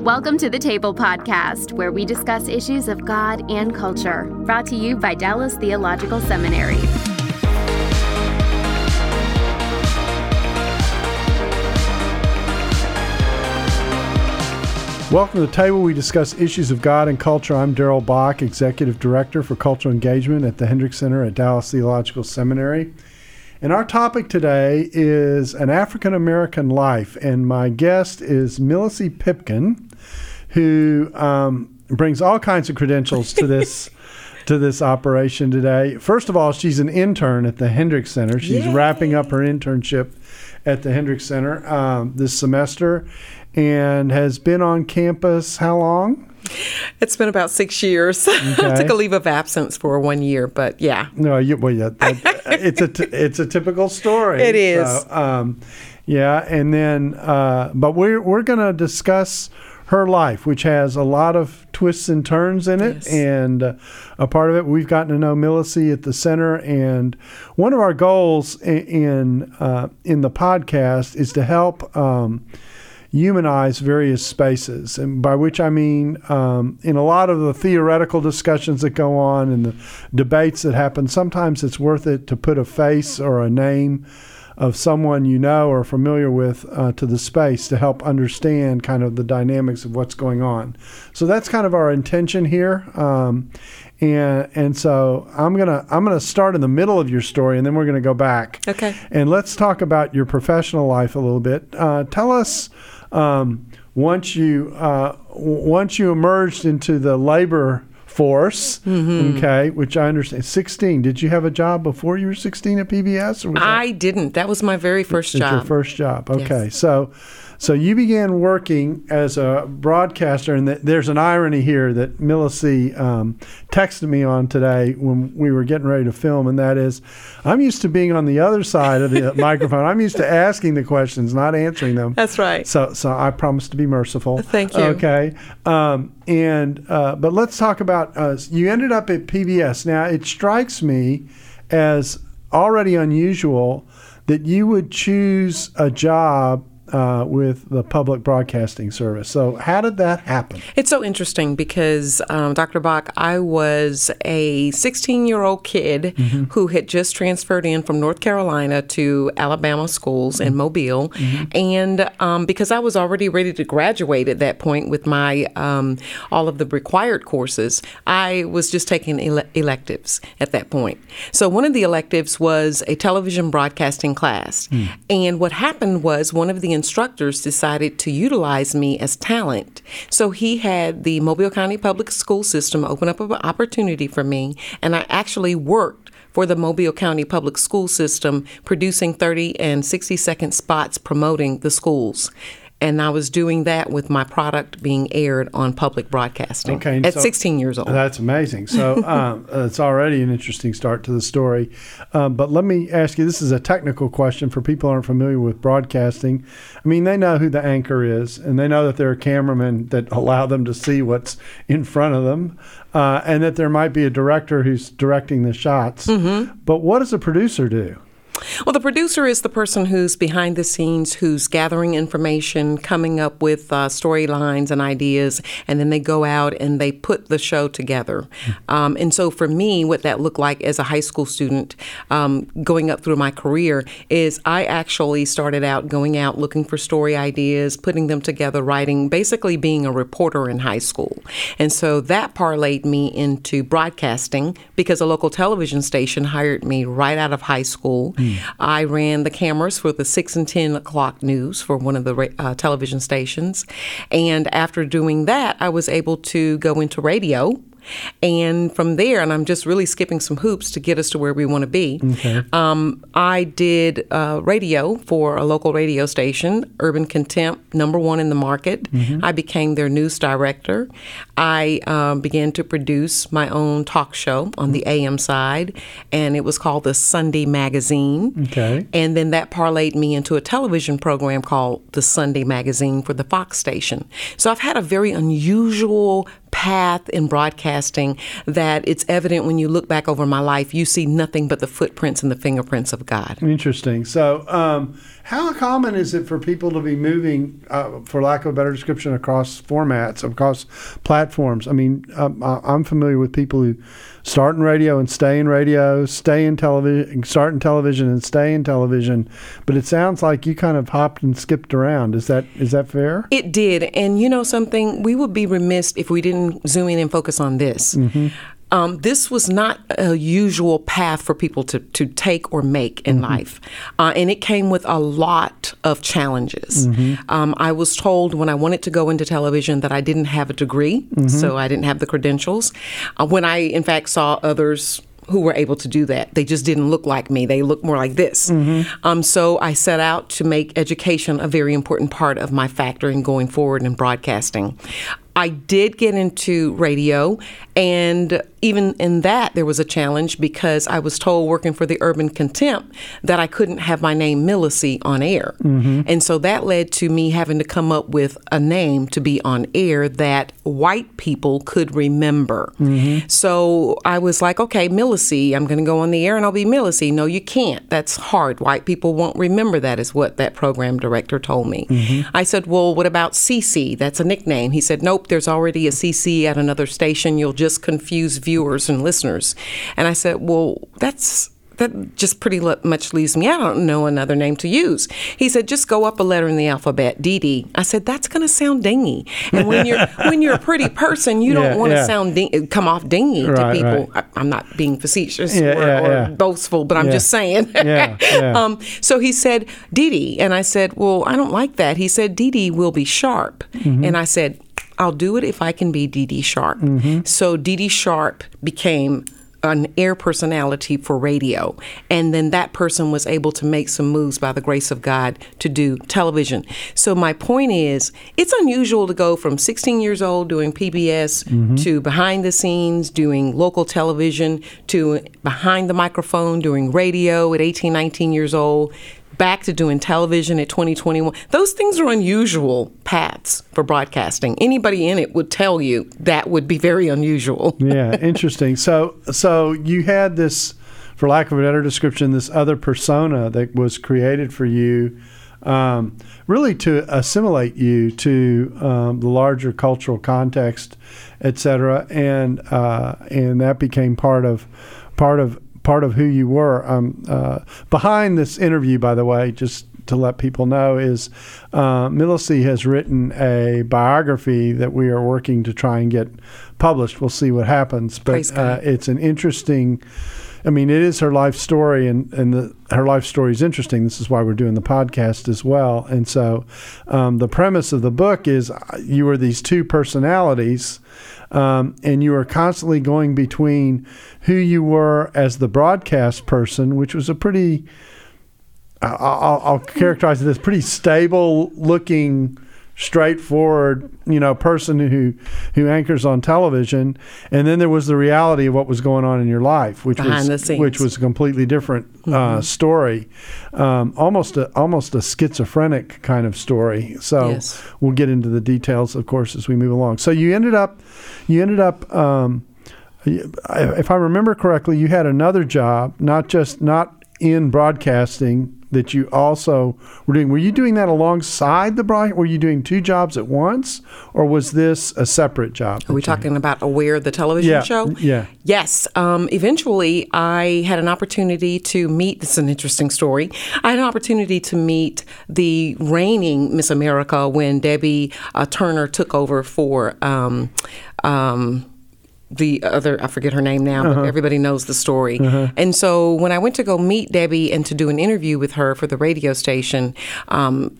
Welcome to the Table Podcast, where we discuss issues of God and culture. Brought to you by Dallas Theological Seminary. Welcome to the table. We discuss issues of God and culture. I'm Darrell Bock, Executive Director for Cultural Engagement at the Hendricks Center at Dallas Theological Seminary. And our topic today is an African American life. And my guest is Milyce Pipkin, who um, brings all kinds of credentials to this. to this operation today. First of all, she's an intern at the Hendricks Center. She's Yay. wrapping up her internship at the Hendricks Center um, this semester and has been on campus how long? It's been about six years. I Okay. took a leave of absence for one year, but yeah. No, you, well, yeah, that, it's a t- it's a typical story. It is. So, um, yeah, and then, uh, but we're we're gonna discuss her life, which has a lot of twists and turns in it, Yes. and uh, a part of it we've gotten to know Milyce at the center, and one of our goals in in, uh, in the podcast is to help. Um, humanize various spaces, and by which I mean um, in a lot of the theoretical discussions that go on and the debates that happen, sometimes it's worth it to put a face or a name of someone you know or familiar with uh, to the space to help understand kind of the dynamics of what's going on. So that's kind of our intention here. Um, and and so I'm gonna I'm gonna start in the middle of your story, and then we're gonna go back. Okay. And let's talk about your professional life a little bit. Uh, tell us um, once you uh, once you emerged into the labor force, Mm-hmm. okay, which I understand. Sixteen. Did you have a job before you were sixteen at PBS? Or was that- I didn't. That was my very first it's your job. first job. Okay, Yes. so so you began working as a broadcaster, and th- there's an irony here that Milyce um, texted me on today when we were getting ready to film, and that is, I'm used to being on the other side of the microphone. I'm used to asking the questions, not answering them. That's right. So, so I promise to be merciful. Thank you. Okay, um, and uh, but let's talk about uh, you ended up at PBS. Now it strikes me as already unusual that you would choose a job uh, with the public broadcasting service. So how did that happen? It's so interesting because, um, Dr. Bock, I was a 16 year old kid Mm-hmm. who had just transferred in from North Carolina to Alabama schools in Mobile. And um, because I was already ready to graduate at that point with my um, all of the required courses, I was just taking ele- electives at that point. So one of the electives was a television broadcasting class. And what happened was one of the instructors decided to utilize me as talent. So he had the Mobile County Public School System open up an opportunity for me, and I actually worked for the Mobile County Public School System, producing 30 and 60 second spots promoting the schools. And I was doing that with my product being aired on public broadcasting Okay, at so- 16 years old. That's amazing. So um, it's already an interesting start to the story. Um, but let me ask you this is a technical question for people who aren't familiar with broadcasting. I mean, they know who the anchor is, and they know that there are cameramen that allow them to see what's in front of them, uh, and that there might be a director who's directing the shots. But what does a producer do? Well, the producer is the person who's behind the scenes, who's gathering information, coming up with uh, storylines and ideas, and then they go out and they put the show together. Um, and so, for me, what that looked like as a high school student, um, going up through my career, is I actually started out going out looking for story ideas, putting them together, writing, basically being a reporter in high school. And so that parlayed me into broadcasting because a local television station hired me right out of high school. I ran the cameras for the 6 and 10 o'clock news for one of the uh, television stations. And after doing that, I was able to go into radio. And from there, and I'm just really skipping some hoops to get us to where we want to be. Um, I did uh, radio for a local radio station, Urban Contempt, number one in the market. I became their news director. I um, began to produce my own talk show on the AM side, and it was called the Sunday Magazine. Okay. And then that parlayed me into a television program called the Sunday Magazine for the Fox station. So I've had a very unusual path in broadcasting that it's evident when you look back over my life, you see nothing but the footprints and the fingerprints of God. Interesting. So, um, how common is it for people to be moving, uh, for lack of a better description, across formats, across platforms? I mean, um, I'm familiar with people who start in radio and stay in radio, stay in television, start in television and stay in television. But it sounds like you kind of hopped and skipped around. Is that is that fair? It did, and you know something, we would be remiss if we didn't zoom in and focus on this. Mm-hmm. Um, this was not a usual path for people to, to take or make in mm-hmm. life. Uh, and it came with a lot of challenges. Mm-hmm. Um, I was told when I wanted to go into television that I didn't have a degree, mm-hmm. so I didn't have the credentials. Uh, when I, in fact, saw others who were able to do that. They just didn't look like me. They looked more like this. Mm-hmm. Um, so I set out to make education a very important part of my factor in going forward in broadcasting. I did get into radio, and even in that, there was a challenge because I was told working for the Urban Contempt that I couldn't have my name Milyce on air. Mm-hmm. And so that led to me having to come up with a name to be on air that white people could remember. Mm-hmm. So I was like, okay, Milyce, I'm going to go on the air and I'll be Milyce. No, you can't. That's hard. White people won't remember that, is what that program director told me. Mm-hmm. I said, well, what about CC? That's a nickname. He said, nope, there's already a CC at another station. You'll just confuse viewers and listeners. And I said, well, that's that just pretty much leaves me. I don't know another name to use. He said, just go up a letter in the alphabet, Dee I said, that's going to sound dingy. And when you're when you're a pretty person, you don't want to yeah. sound ding- come off dingy right, to people. Right. I, am not being facetious yeah, or, yeah, or boastful, but I'm just saying. um, so he said, Dee and I said, well, I don't like that. He said, Dee will be sharp, mm-hmm. and I said I'll do it if I can be Dee Dee Sharp. Mm-hmm. So Dee Dee Sharp became an air personality for radio. And then that person was able to make some moves by the grace of God to do television. So my point is, it's unusual to go from 16 years old doing PBS mm-hmm. to behind the scenes doing local television to behind the microphone doing radio at 18, 19 years old back to doing television at 2021. Those things are unusual paths for broadcasting. Anybody in it would tell you that would be very unusual. yeah, interesting. So so you had this for lack of a better description this other persona that was created for you um, really to assimilate you to um, the larger cultural context, et cetera, and uh, and that became part of part of part of who you were. Um, uh, behind this interview, by the way, just to let people know, is uh, Milyce has written a biography that we are working to try and get published. We'll see what happens, but uh, it's an interesting. I mean, it is her life story, and and the, her life story is interesting. This is why we're doing the podcast as well. And so, um, the premise of the book is uh, you are these two personalities um, and you were constantly going between who you were as the broadcast person, which was a pretty, I'll, I'll characterize it as pretty stable looking straightforward, you know, person who who anchors on television, and then there was the reality of what was going on in your life, which Behind was which was a completely different uh, mm-hmm. uh, story, um, almost a almost a schizophrenic kind of story. So yes. we'll get into the details, of course, as we move along. So you ended up, you ended up. Um, if I remember correctly, you had another job, not just not in broadcasting, that you also were doing. Were you doing that alongside the broadcast? Were you doing two jobs at once, or was this a separate job? Are we talking about Aware, the television yeah, show? Yeah. Yes. Um, eventually, I had an opportunity to meet. This is an interesting story. I had an opportunity to meet the reigning Miss America when Debbye uh, Turner took over for. Um, um, the other I forget her name now, uh-huh. but everybody knows the story. Uh-huh. And so when I went to go meet Debbye and to do an interview with her for the radio station, um,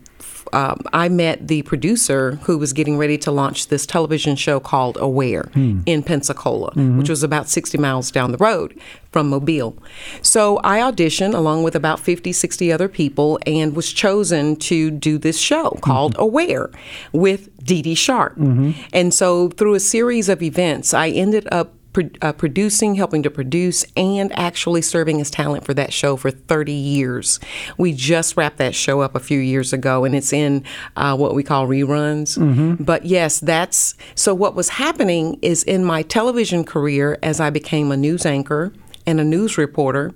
um, I met the producer who was getting ready to launch this television show called Aware hmm. in Pensacola, mm-hmm. which was about 60 miles down the road from Mobile. So I auditioned along with about 50, 60 other people and was chosen to do this show called mm-hmm. Aware with Dee Dee Sharp. Mm-hmm. And so through a series of events, I ended up pro- uh, producing, helping to produce, and actually serving as talent for that show for 30 years. We just wrapped that show up a few years ago, and it's in uh, what we call reruns. But yes, that's so. What was happening is in my television career, as I became a news anchor and a news reporter,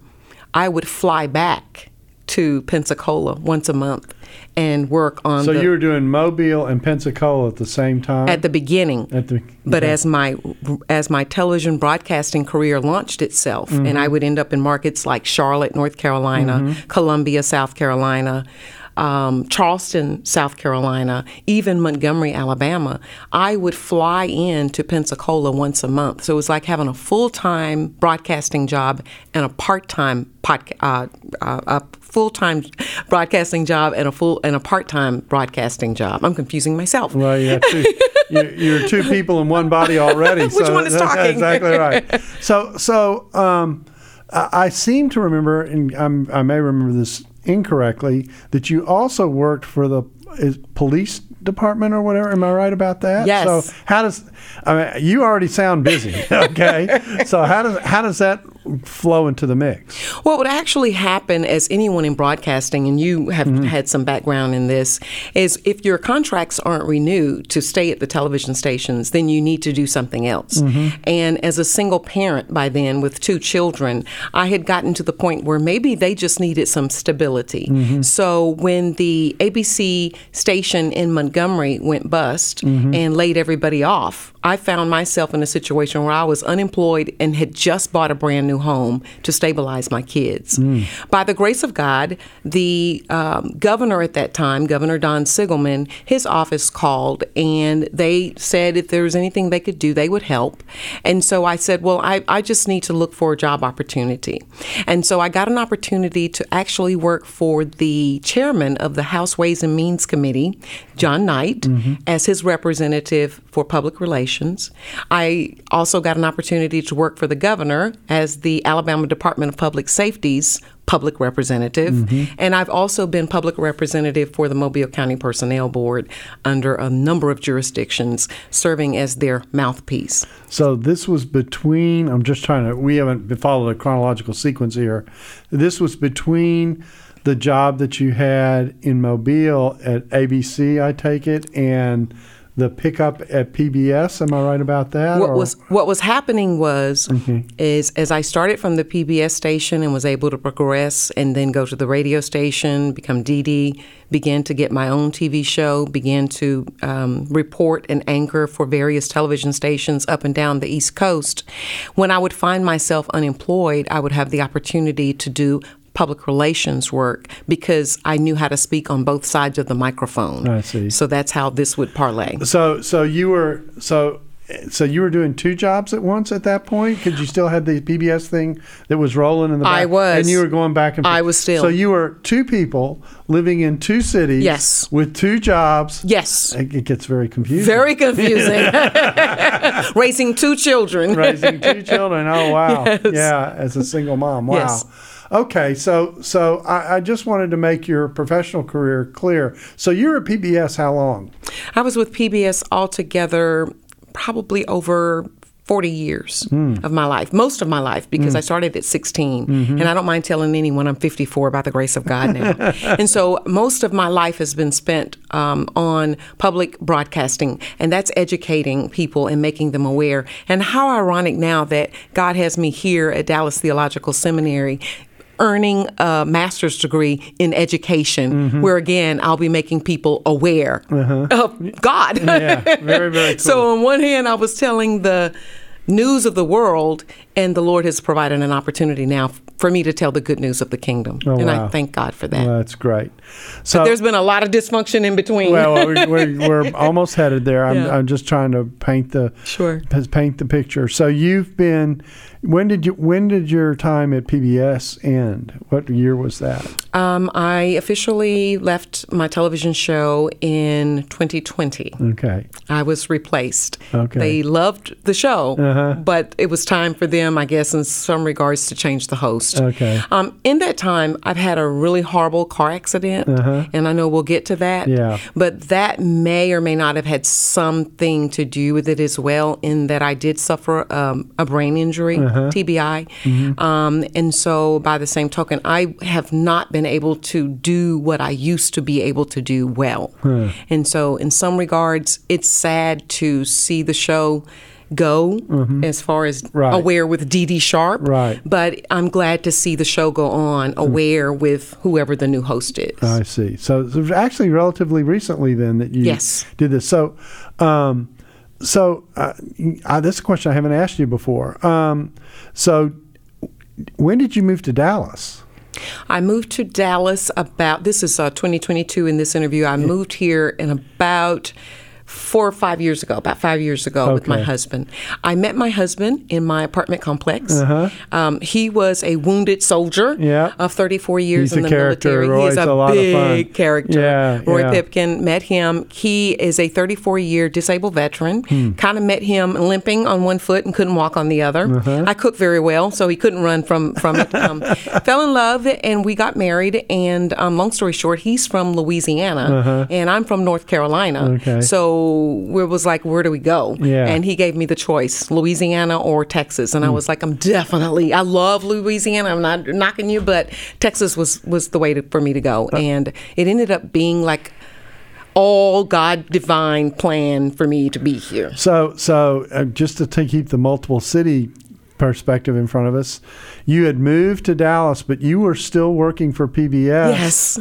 I would fly back to Pensacola once a month and work on So the you were doing Mobile and Pensacola at the same time. at the beginning. At the- but as my as my television broadcasting career launched itself, and Mm-hmm. I would end up in markets like Charlotte, North Carolina, Columbia, South Carolina. Um, Charleston, South Carolina, even Montgomery, Alabama, I would fly in to Pensacola once a month. So it was like having a full time broadcasting job and a part time podca- uh, uh, full time broadcasting job and a full and a part time broadcasting job. I'm confusing myself. Well, you have two, you, you're two people in one body already. Which so one is talking? Exactly right. So, so um, I, I seem to remember, and I'm, I may remember this incorrectly, that you also worked for the is, police department or whatever. Am I right about that? Yes. So, how does I mean? You already sound busy. Okay. so, how does how does that flow into the mix? What would actually happen, as anyone in broadcasting, and you have mm-hmm. had some background in this, is if your contracts aren't renewed to stay at the television stations, then you need to do something else. Mm-hmm. And as a single parent by then with two children, I had gotten to the point where maybe they just needed some stability. Mm-hmm. So when the ABC station in Montgomery went bust and laid everybody off, I found myself in a situation where I was unemployed and had just bought a brand new home to stabilize my kids. By the grace of God, the um, governor at that time, Governor Don Siegelman, his office called and they said if there was anything they could do, they would help. And so I said, Well, I, I just need to look for a job opportunity. And so I got an opportunity to actually work for the chairman of the House Ways and Means Committee, John Knight, as his representative for public relations. I also got an opportunity to work for the governor as the Alabama Department of Public Safety's public representative. Mm-hmm. And I've also been public representative for the Mobile County Personnel Board under a number of jurisdictions, serving as their mouthpiece. So this was between. I'm just trying to. We haven't followed a chronological sequence here. This was between the job that you had in Mobile at ABC, I take it, and the pickup at PBS. Am I right about that? What or- was what was happening was is as I started from the PBS station and was able to progress and then go to the radio station, become DD, began to get my own TV show, began to um, report and anchor for various television stations up and down the East Coast. When I would find myself unemployed, I would have the opportunity to do public relations work because I knew how to speak on both sides of the microphone. I see. So that's how this would parlay. So so you were so so you were doing two jobs at once at that point because you still had the PBS thing that was rolling in the back. I was. and you were going back and forth. I was still. So you were two people living in two cities. Yes. with two jobs. Yes. It it gets very confusing. Very confusing. Raising two children. raising two children. Oh wow, Yes. yeah, as a single mom. Wow. Yes. Okay, so so I, I just wanted to make your professional career clear. So you're at PBS how long? I was with PBS altogether probably over 40 years hmm. of my life, most of my life, because hmm. I started at 16. Mm-hmm. And I don't mind telling anyone I'm 54 by the grace of God now. and so most of my life has been spent um, on public broadcasting, and that's educating people and making them aware. And how ironic now that God has me here at Dallas Theological Seminary earning a master's degree in education, mm-hmm. where again, I'll be making people aware uh-huh. of God. Yeah, very very cool. So on one hand, I was telling the news of the world, and the Lord has provided an opportunity now for me to tell the good news of the kingdom, Oh, and wow. I thank God for that. Well, that's great. So There's been a lot of dysfunction in between. well, we're, we're, we're almost headed there. I'm, Yeah. I'm just trying to paint the Sure. paint the picture. So you've been when did you when did your time at PBS end? What year was that? um, I officially left my television show in 2020. Okay. I was replaced. Okay. They loved the show, Uh-huh. but it was time for them them, I guess, in some regards, to change the host. Okay. Um, in that time, I've had a really horrible car accident, and I know we'll get to that. Uh-huh. Yeah. But that may or may not have had something to do with it as well, in that I did suffer um, a brain injury, Uh-huh. TBI. Mm-hmm. Um, and so, by the same token, I have not been able to do what I used to be able to do well. And so, in some regards, it's sad to see the show go as far as Mm-hmm. Right. aware with Dee Sharp. Right. But I'm glad to see the show go on aware with whoever the new host is. I see. So it was actually relatively recently then that you Yes. did this. So, um, so uh, uh, this is a question I haven't asked you before. Um, so, when did you move to Dallas? I moved to Dallas about, this is uh, 2022 in this interview. I moved here in about four or five years ago, about five years ago with my husband. I met my husband in my apartment complex. Um, he was a wounded soldier Uh-huh. Yeah. of 34 years He's in the military. Roy's he is a, a big character. Yeah, Roy yeah. Pipkin, met him. He is a 34 year disabled veteran. Hmm. Kind of met him limping on one foot and couldn't walk on the other. Uh-huh. I cook very well, so he couldn't run from, from it. Um, fell in love and we got married. And um, long story short, he's from Louisiana and I'm from North Carolina. Uh-huh. Okay. So it was like, where do we go? Yeah. And he gave me the choice, Louisiana or Texas. And I was like, I'm definitely, I love Louisiana. I'm not knocking you, but Texas was, was the way to, for me to go. And it ended up being like all God divine plan for me to be here. So, so uh, just to take, keep the multiple city perspective in front of us, you had moved to Dallas, but you were still working for PBS Yes.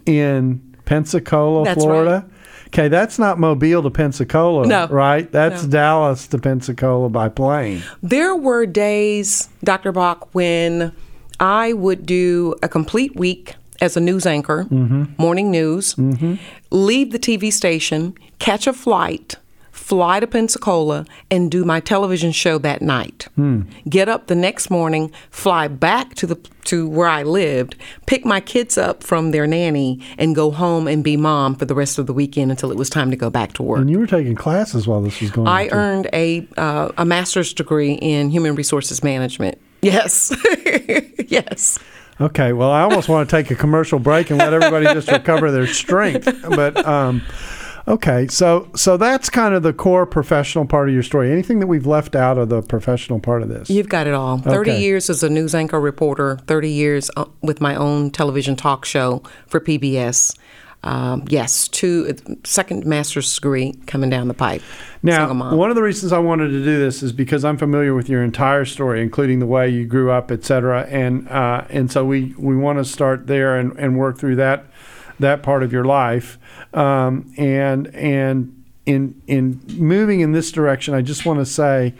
in Pensacola, That's Florida. Okay, that's not Mobile to Pensacola, No. right? That's No. Dallas to Pensacola by plane. There were days, Dr. Bock, when I would do a complete week as a news anchor, mm-hmm. morning news, mm-hmm. leave the TV station, catch a flight, fly to Pensacola, and do my television show that night. Get up the next morning, fly back to the to where I lived, pick my kids up from their nanny, and go home and be mom for the rest of the weekend until it was time to go back to work. And you were taking classes while this was going on. I earned a uh, a master's degree in human resources management. Yes, yes. Okay, well, I almost want to take a commercial break and let everybody just recover their strength. But um, okay, so so that's kind of the core professional part of your story. Anything that we've left out of the professional part of this? You've got it all. Thirty Okay. years as a news anchor reporter. Thirty years uh, with my own television talk show for PBS. Um, yes, two second master's degree coming down the pipe. Now, one of the reasons I wanted to do this is because I'm familiar with your entire story, including the way you grew up, et cetera, and uh, and so we, we want to start there and, and work through that that part of your life, um, and and in in moving in this direction, I just want to say,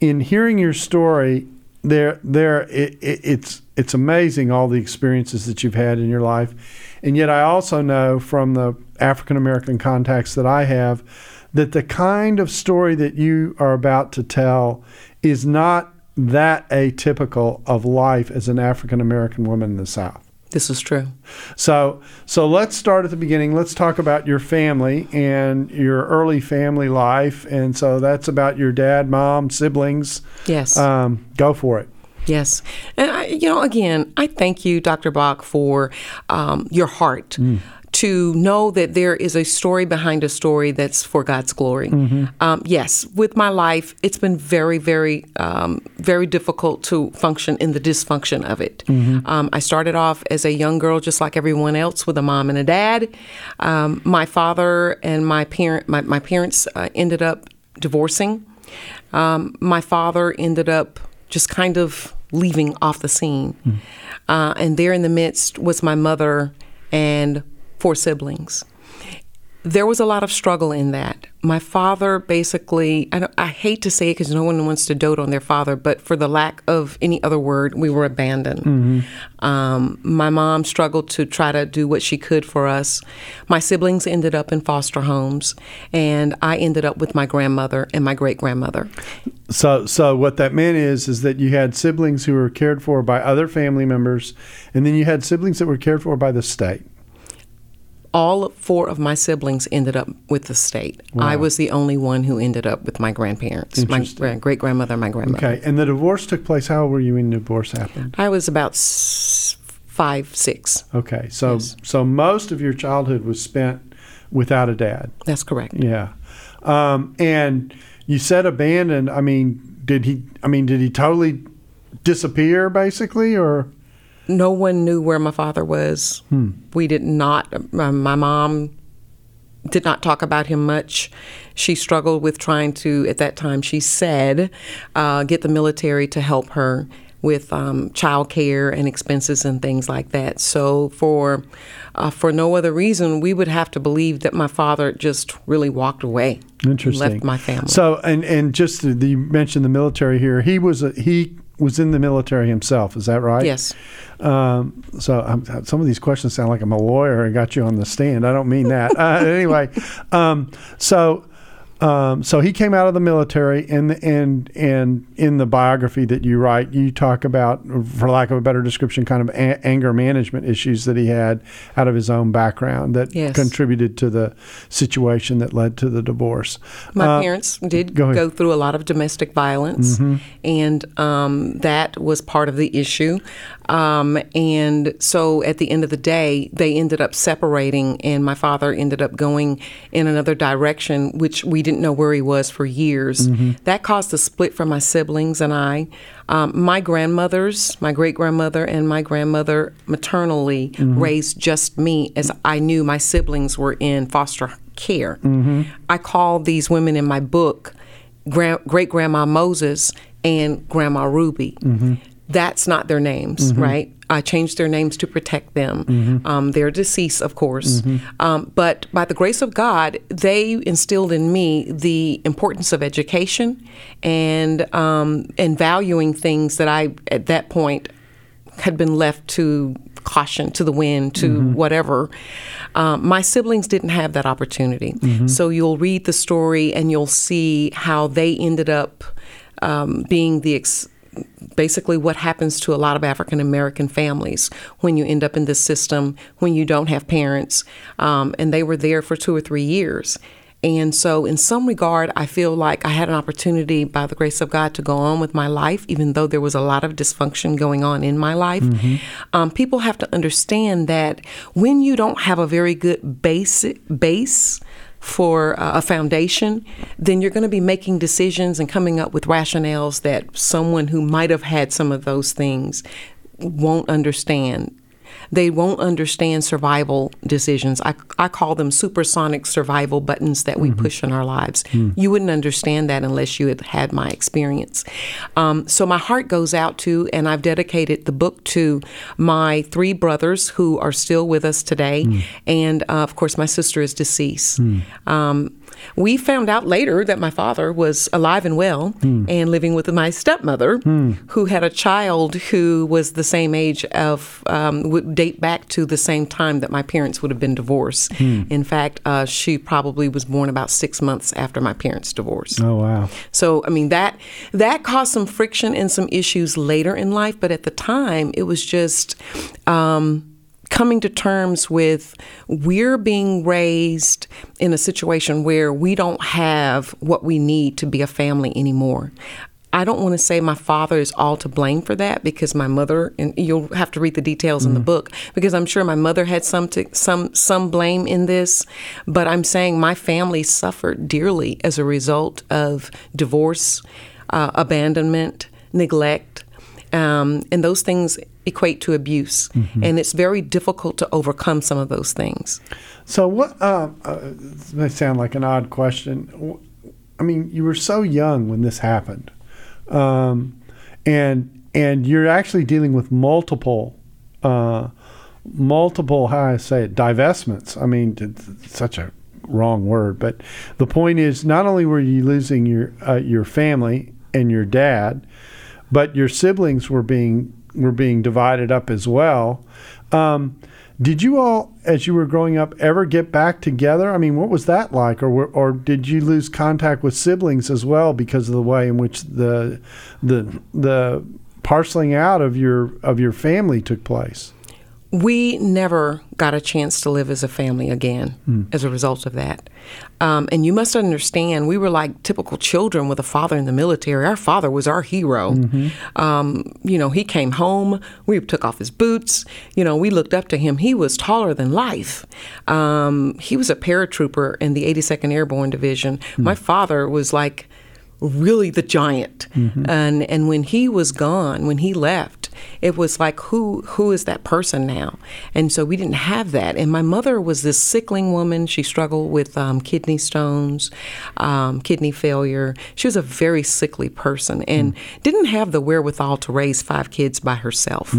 in hearing your story, there there it, it, it's it's amazing all the experiences that you've had in your life, and yet I also know from the African American contacts that I have that the kind of story that you are about to tell is not that atypical of life as an African American woman in the South. This is true. So, so let's start at the beginning. Let's talk about your family and your early family life. And so that's about your dad, mom, siblings. Yes. Um, go for it. Yes. And, I, you know, again, I thank you, Dr. Bock, for um, your heart to know that there is a story behind a story that's for God's glory. Um, yes, with my life, it's been very, very, um, very difficult to function in the dysfunction of it. Um, I started off as a young girl, just like everyone else, with a mom and a dad. Um, my father and my parent, my, my parents uh, ended up divorcing. Um, my father ended up just kind of leaving off the scene. Uh, and there in the midst was my mother and four siblings. There was a lot of struggle in that. My father basically, I, I hate to say it because no one wants to dote on their father, but for the lack of any other word, we were abandoned. Um, my mom struggled to try to do what she could for us. My siblings ended up in foster homes, and I ended up with my grandmother and my great grandmother. So, so what that meant is, is that you had siblings who were cared for by other family members, and then you had siblings that were cared for by the state. All four of my siblings ended up with the state. I was the only one who ended up with my grandparents, my great grandmother, and my grandmother. Okay, and the divorce took place. How old were you when the divorce happened? I was about s- five, six. Okay, so Yes. so most of your childhood was spent without a dad. That's correct. Yeah, um, and you said abandoned. I mean, did he? I mean, did he totally disappear, basically, or? No one knew where my father was. We did not. My, my mom did not talk about him much. She struggled with trying to, at that time, she said, uh, get the military to help her with um, child care and expenses and things like that. So for uh, for no other reason, we would have to believe that my father just really walked away. and Interesting. Left my family. So, and and just you mentioned the military here. He was a, he was in the military himself. Is that right? yes. Um, so um, some of these questions sound like I'm a lawyer and got you on the stand. I don't mean that. Uh, anyway, um, so. Um, so he came out of the military, and and and in the biography that you write, you talk about, for lack of a better description, kind of a- anger management issues that he had out of his own background that Yes. contributed to the situation that led to the divorce. My Uh, parents did go go. Mm-hmm. through a lot of domestic violence, and um, that was part of the issue. Um, and so at the end of the day, they ended up separating, and my father ended up going in another direction, which we didn't know where he was for years. Mm-hmm. That caused a split for my siblings and I. Um, my grandmothers, my great grandmother, and my grandmother maternally Mm-hmm. raised just me, as I knew my siblings were in foster care. Mm-hmm. I call these women in my book great grandma Moses and Grandma Ruby. Mm-hmm. That's not their names, right? I changed their names to protect them. Mm-hmm. Um, they're deceased, of course. Um, but by the grace of God, they instilled in me the importance of education and um, and valuing things that I, at that point, had been left to caution, to the wind, to whatever. Um, my siblings didn't have that opportunity. So you'll read the story and you'll see how they ended up um, being the. Ex- Basically, what happens to a lot of African American families when you end up in this system, when you don't have parents, um, and they were there for two or three years. And so, in some regard, I feel like I had an opportunity, by the grace of God, to go on with my life, even though there was a lot of dysfunction going on in my life. Um, people have to understand that when you don't have a very good basic base for uh, a foundation, then you're going to be making decisions and coming up with rationales that someone who might have had some of those things won't understand they won't understand survival decisions. I, I call them supersonic survival buttons that we push in our lives. You wouldn't understand that unless you had had my experience. Um, so my heart goes out to, and I've dedicated the book to my three brothers who are still with us today. And uh, of course, my sister is deceased. Um, we found out later that my father was alive and well and living with my stepmother, who had a child who was the same age of, um, would date back to the same time that my parents would have been divorced. In fact, uh, she probably was born about six months after my parents' divorce. Oh wow. So I mean that that caused some friction and some issues later in life, but at the time it was just um, coming to terms with we're being raised in a situation where we don't have what we need to be a family anymore. I don't want to say my father is all to blame for that because my mother and you'll have to read the details in the book because I'm sure my mother had some to, some some blame in this, but I'm saying my family suffered dearly as a result of divorce, uh, abandonment, neglect, um, and those things equate to abuse, and it's very difficult to overcome some of those things. So what? Uh, uh, this may sound like an odd question. I mean, you were so young when this happened, um, and and you're actually dealing with multiple, uh, multiple how I say it divestments. I mean, such a wrong word, but the point is, not only were you losing your uh, your family and your dad, but your siblings were being were being divided up as well. Um, did you all, as you were growing up, ever get back together? I mean, what was that like, or or did you lose contact with siblings as well because of the way in which the the the parceling out of your of your family took place? We never got a chance to live as a family again as a result of that. Um, and you must understand, we were like typical children with a father in the military. Our father was our hero. Um, you know, he came home, we took off his boots. You know, we looked up to him. He was taller than life. Um, he was a paratrooper in the 82nd Airborne Division. My father was like, really the giant. And and when he was gone, when he left, it was like who who is that person now? And so we didn't have that. And my mother was this sickling woman. She struggled with um, kidney stones, um, kidney failure. She was a very sickly person and didn't have the wherewithal to raise five kids by herself.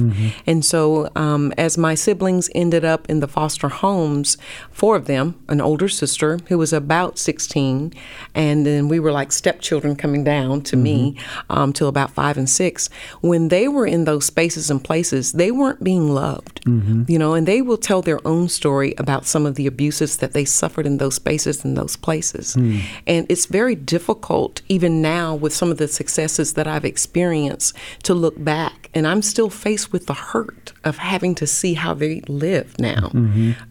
And so um, as my siblings ended up in the foster homes, four of them, an older sister who was about 16, and then we were like stepchildren coming down to me um, till about five and six. When they were in those spaces and places, they weren't being loved, you know, and they will tell their own story about some of the abuses that they suffered in those spaces and those places. And it's very difficult, even now, with some of the successes that I've experienced, to look back. And I'm still faced with the hurt of having to see how they live now.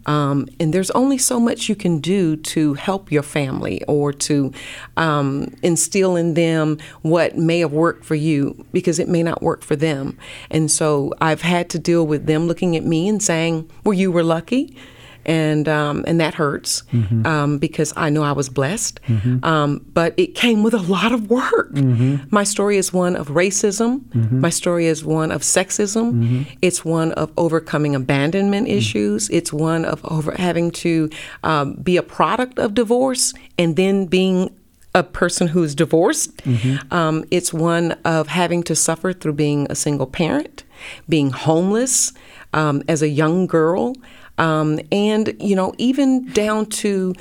Um, and there's only so much you can do to help your family or to um, instill in them what may have worked for you because it may not work for them. And so I've had to deal with them looking at me and saying, Well, you were lucky. And um, and that hurts um, because I know I was blessed, um, but it came with a lot of work. My story is one of racism. My story is one of sexism. It's one of overcoming abandonment issues. It's one of over having to um, be a product of divorce and then being a person who's divorced. Um, it's one of having to suffer through being a single parent, being homeless um, as a young girl. Um, and, you know, even down to,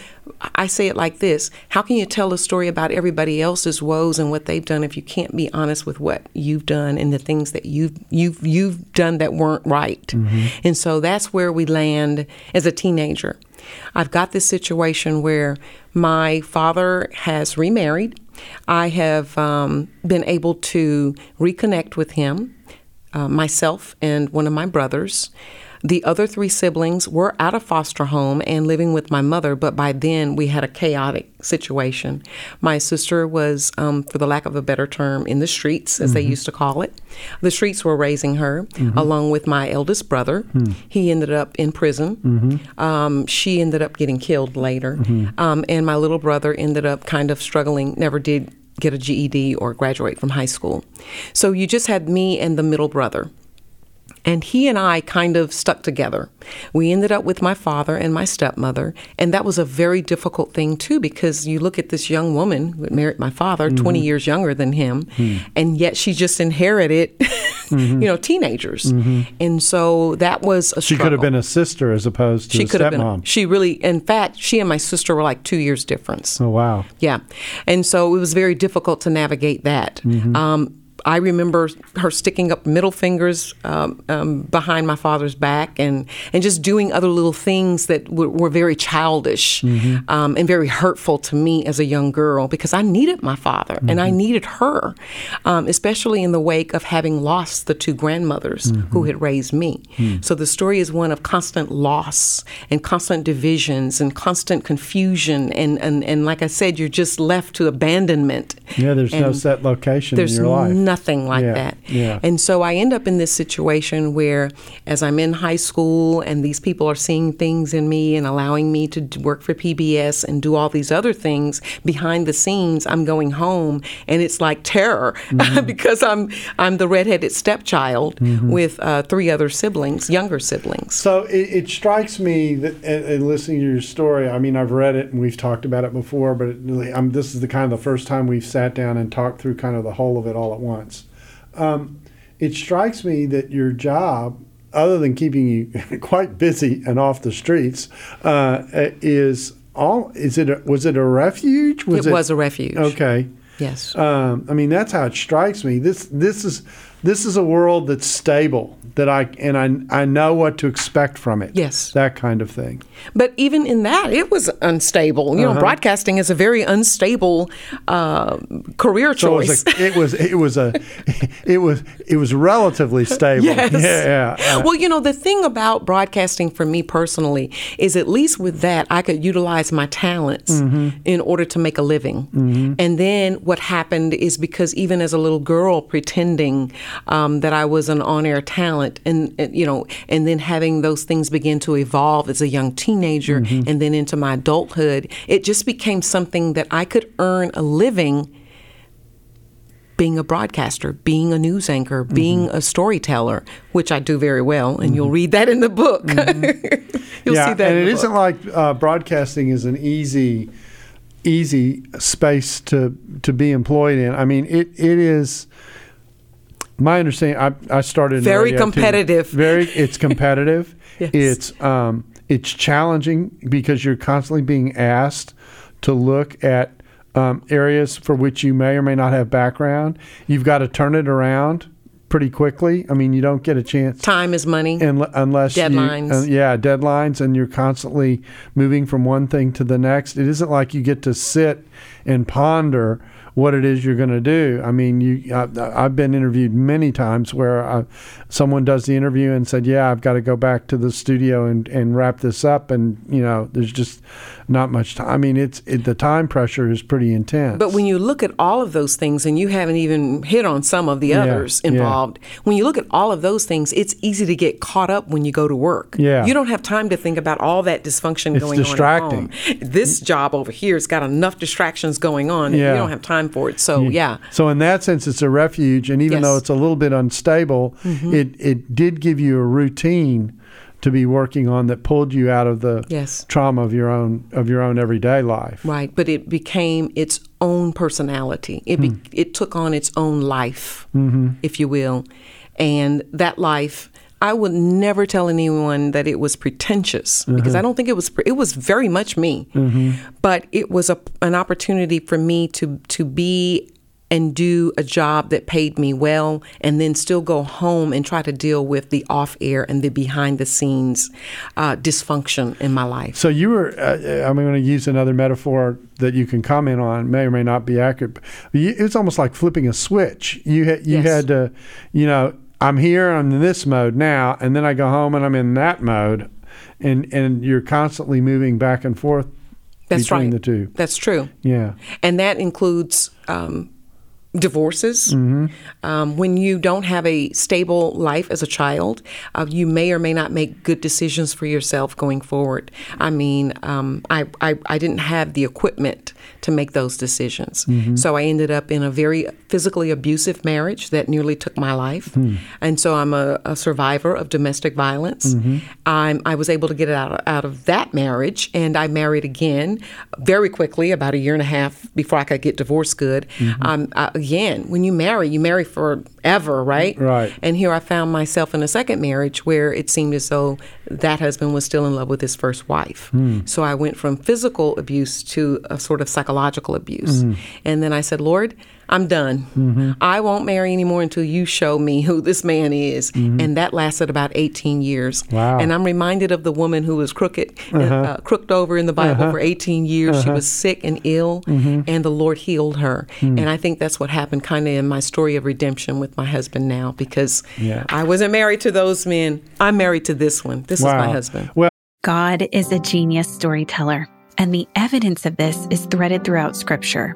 I say it like this how can you tell a story about everybody else's woes and what they've done if you can't be honest with what you've done and the things that you've, you've, you've done that weren't right? And so that's where we land as a teenager. I've got this situation where my father has remarried. I have um, been able to reconnect with him, uh, myself, and one of my brothers. The other three siblings were out of foster home and living with my mother, but by then we had a chaotic situation. My sister was, um, for the lack of a better term, in the streets, as they used to call it. The streets were raising her, along with my eldest brother. He ended up in prison. Um, she ended up getting killed later. Um, and my little brother ended up kind of struggling, never did get a GED or graduate from high school. So you just had me and the middle brother. And he and I kind of stuck together. We ended up with my father and my stepmother, and that was a very difficult thing too because you look at this young woman who married my father, mm-hmm. 20 years younger than him, hmm. and yet she just inherited, mm-hmm. you know, teenagers. Mm-hmm. And so that was a She struggle. could have been a sister as opposed to She a could have been. stepmom. She really, in fact, she and my sister were like two years difference. oh wow. Yeah. And so it was very difficult to navigate that. Um, I remember her sticking up middle fingers um, um, behind my father's back and, and just doing other little things that were, were very childish um, and very hurtful to me as a young girl because I needed my father and I needed her, um, especially in the wake of having lost the two grandmothers who had raised me. So the story is one of constant loss and constant divisions and constant confusion. And, and, and like I said, you're just left to abandonment. Yeah, there's no set location in your life. Nothing like Yeah, that. yeah. And so I end up in this situation where, as I'm in high school and these people are seeing things in me and allowing me to work for PBS and do all these other things behind the scenes, I'm going home and it's like terror Mm-hmm. because I'm I'm the redheaded stepchild with uh, three other siblings, younger siblings. So it, it strikes me that, and listening to your story, I mean, I've read it and we've talked about it before, but it I'm, this is the kind of the first time we've sat down and talked through kind of the whole of it all at once. Um, it strikes me that your job, other than keeping you quite busy and off the streets, uh, is all. Is it? A, was it a refuge? it was a refuge. Okay. Yes. Um, I mean, that's how it strikes me. This this is this is a world that's stable that I and I I know what to expect from it. Yes. that kind of thing. But even in that, it was unstable. You know, Uh-huh. broadcasting is a very unstable uh, career So it choice. was, a, it was it was a it was it was relatively stable. Yes. Yeah, yeah. Well, you know, the thing about broadcasting for me personally is at least with that, I could utilize my talents Mm-hmm. in order to make a living. And then what happened is because even as a little girl pretending um, that I was an on air talent, and, and, you know, and then having those things begin to evolve as a young teenager Mm-hmm. and then into my adulthood, it just became something that I could earn a living being a broadcaster, being a news anchor, being a storyteller, which I do very well, and you'll read that in the book. you'll Mm-hmm. yeah, see that. and it isn't like uh, broadcasting is an easy easy space to to be employed in. I mean, it it is. My understanding, I, I started in Very radio, too. competitive. Very, it's competitive. Yes. It's um, it's challenging because you're constantly being asked to look at um, areas for which you may or may not have background. You've got to turn it around pretty quickly. I mean, you don't get a chance Time is money. and unless Deadlines. You, uh, yeah, deadlines, and you're constantly moving from one thing to the next. It isn't like you get to sit and ponder what it is you're going to do. I mean, you. I, I've been interviewed many times where I, someone does the interview and said, "Yeah, I've got to go back to the studio and, and wrap this up," and you know, there's just not much time. I mean, it's it, the time pressure is pretty intense. But when you look at all of those things, and you haven't even hit on some of the Yeah, others yeah. involved, when you look at all of those things, it's easy to get caught up when you go to work. Yeah. You don't have time to think about all that dysfunction It's going distracting. on at home. This job over here has got enough distractions going on. Yeah. You don't have time for it. So, yeah. So in that sense, it's a refuge, and even Yes. Mm-hmm. though it's a little bit unstable, it it did give you a routine to be working on that pulled you out of the Yes. trauma of your own of your own everyday life. Right, but it became its own personality. It be, Hmm. it took on its own life, Mm-hmm. if you will, and that life. I would never tell anyone that it was pretentious Uh-huh. because I don't think it was. pre- It was very much me, Mm-hmm. but it was a, an opportunity for me to to be and do a job that paid me well, and then still go home and try to deal with the off air and the behind the scenes uh, dysfunction in my life. So you were. Uh, I'm going to use another metaphor that you can comment on. May or may not be accurate. It's almost like flipping a switch. You had you Yes. had to, you know, I'm here. I'm in this mode now, and then I go home and I'm in that mode, and and you're constantly moving back and forth That's between right. the two. That's true. Yeah. and that includes um, divorces. Mm-hmm. Um, when you don't have a stable life as a child, uh, you may or may not make good decisions for yourself going forward. I mean, um, I, I, I didn't have the equipment to make those decisions. Mm-hmm. So I ended up in a very physically abusive marriage that nearly took my life. Hmm. And so I'm a, a survivor of domestic violence. Mm-hmm. I'm, I was able to get out of, out of that marriage, and I married again very quickly, about a year and a half before I could get divorced good. Mm-hmm. Um, uh, again, when you marry, you marry forever, right? Right. And here I found myself in a second marriage where it seemed as though that husband was still in love with his first wife. Hmm. So I went from physical abuse to a sort of psychological abuse. Hmm. And then I said, Lord, I'm done. Mm-hmm. I won't marry anymore until you show me who this man is. And that lasted about 18 years. Mm-hmm. Wow. And I'm reminded of the woman who was crooked, uh, crooked over in the Bible for 18 years. She was sick and ill, and the Lord healed her. And I think that's what happened kind of in my story of redemption with my husband now because Yeah. I wasn't married to those men. I'm married to this one. This is my husband. Well, God is a genius storyteller, and the evidence of this is threaded throughout Scripture.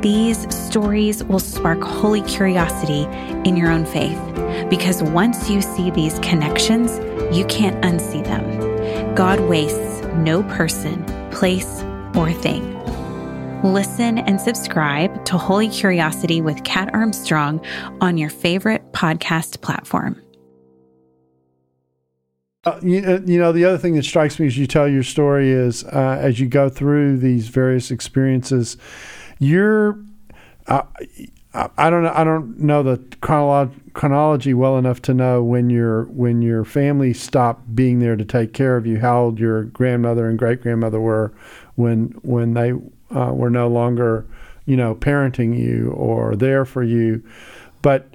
These stories will spark holy curiosity in your own faith because once you see these connections, you can't unsee them. God wastes no person, place, or thing. Listen and subscribe to Holy Curiosity with Kat Armstrong on your favorite podcast platform. Uh, you, uh, you know, the other thing that strikes me as you tell your story is uh, as you go through these various experiences, you're. Uh, I don't know. I don't know the chronolo- chronology well enough to know when your when your family stopped being there to take care of you. How old your grandmother and great grandmother were when when they uh, were no longer, you know, parenting you or there for you. But